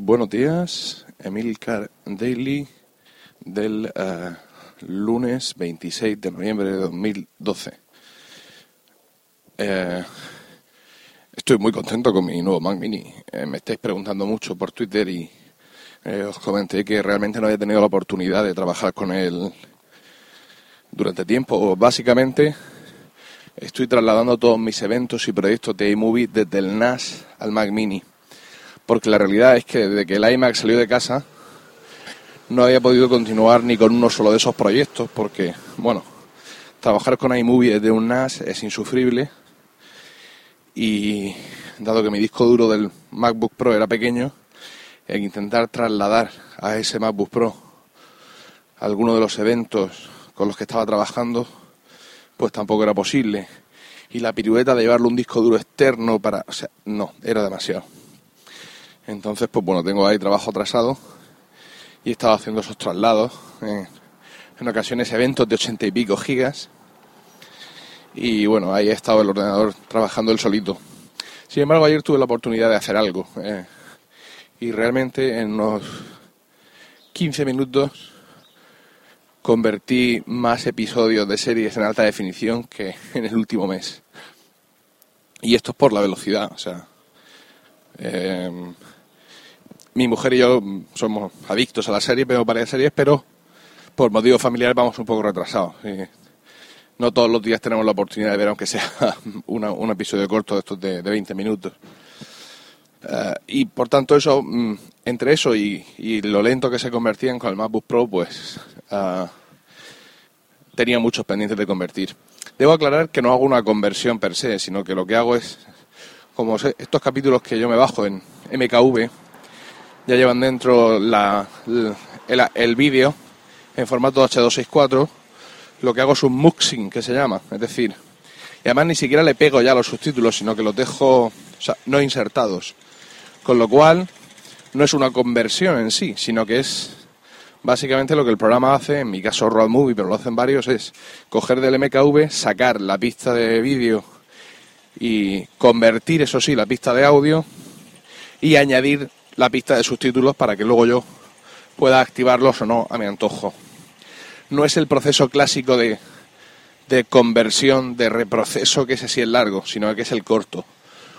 Buenos días, Emilcar Daily del eh, lunes 26 de noviembre de 2012. Eh, estoy muy contento con mi nuevo Mac Mini. Eh, me estáis preguntando mucho por Twitter y os comenté que realmente no había tenido la oportunidad de trabajar con él durante tiempo. Básicamente estoy trasladando todos mis eventos y proyectos de iMovie desde el NAS al Mac Mini porque la realidad es que desde que el iMac salió de casa no había podido continuar ni con uno solo de esos proyectos porque, bueno, trabajar con iMovie desde un NAS es insufrible y dado que mi disco duro del MacBook Pro era pequeño, el intentar trasladar a ese MacBook Pro alguno de los eventos con los que estaba trabajando, pues tampoco era posible. Y la pirueta de llevarle un disco duro externo para... O sea, no, era demasiado. Entonces, pues bueno, tengo ahí trabajo atrasado y he estado haciendo esos traslados. en ocasiones eventos de ochenta y pico gigas. Y bueno, ahí ha estado el ordenador trabajando el solito. Sin embargo, ayer tuve la oportunidad de hacer algo. Eh, y realmente en unos 15 minutos convertí más episodios de series en alta definición que en el último mes. Y esto es por la velocidad, o sea. Eh, mi mujer y yo somos adictos a las series, vemos varias series, pero por motivos familiares vamos un poco retrasados. no todos los días tenemos la oportunidad de ver, aunque sea un episodio corto de estos de, 20 minutos. Eh, y por tanto, eso, mm, entre eso y, lo lento que se convertían con el MacBook Pro, pues uh, tenía muchos pendientes de convertir. Debo aclarar que no hago una conversión per se, sino que lo que hago es, como estos capítulos que yo me bajo en MKV, ya llevan dentro el, vídeo en formato H264. Lo que hago es un muxing, que se llama. Es decir, y además ni siquiera le pego ya los subtítulos, sino que los dejo no insertados. Con lo cual, no es una conversión en sí, sino que es básicamente lo que el programa hace, en mi caso Road Movie, pero lo hacen varios, es coger del MKV, sacar la pista de vídeo y convertir, eso sí, la pista de audio y añadir la pista de subtítulos para que luego yo pueda activarlos o no a mi antojo. No es el proceso clásico de, de conversión, de reproceso, que ese sí es largo, sino que es el corto.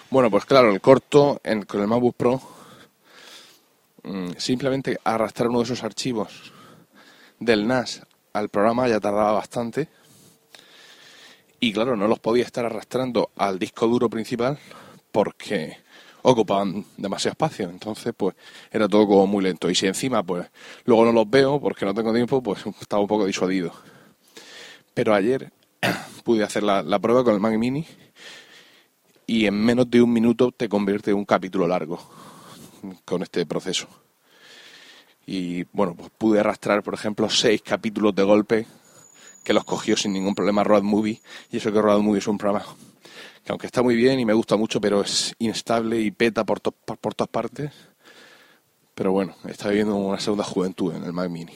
Bueno, pues claro, el corto en, con el MacBook Pro, mm, simplemente arrastrar uno de esos archivos del NAS al programa ya tardaba bastante. Y claro, no los podía estar arrastrando al disco duro principal porque ocupaban demasiado espacio. Entonces, pues era todo como muy lento. Y si encima, pues luego no los veo porque no tengo tiempo, pues estaba un poco disuadido. Pero ayer pude hacer la, prueba con el Mac Mini y en menos de un minuto te convierte en un capítulo largo con este proceso. Y bueno, pues pude arrastrar, por ejemplo, seis capítulos de golpe que los cogió sin ningún problema Road Movie. Y eso que Road Movie es un programa que aunque está muy bien y me gusta mucho, pero es inestable y peta por, por, todas partes. Pero bueno, está viviendo una segunda juventud en el Mac Mini.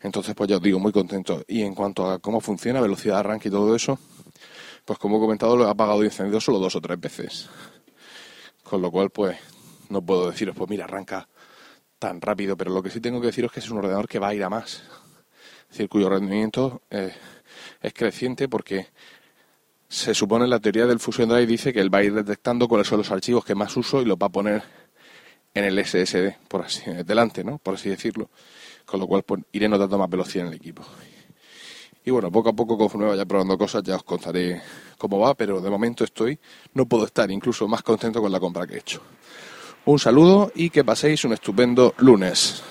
Entonces, pues ya os digo, muy contento. Y en cuanto a cómo funciona, velocidad de arranque y todo eso, pues como he comentado, lo he apagado y encendido solo dos o tres veces. Con lo cual, pues, no puedo deciros, pues mira, arranca tan rápido, pero lo que sí tengo que deciros es que es un ordenador que va a ir a más. Es decir, cuyo rendimiento eh, es creciente porque se supone la teoría del Fusion Drive dice que él va a ir detectando cuáles son los archivos que más uso y los va a poner en el SSD, por así delante, ¿no? Por así decirlo. Con lo cual pues, iré notando más velocidad en el equipo. Y bueno, poco a poco, conforme vaya probando cosas, ya os contaré cómo va, pero de momento estoy, no puedo estar incluso más contento con la compra que he hecho. Un saludo y que paséis un estupendo lunes.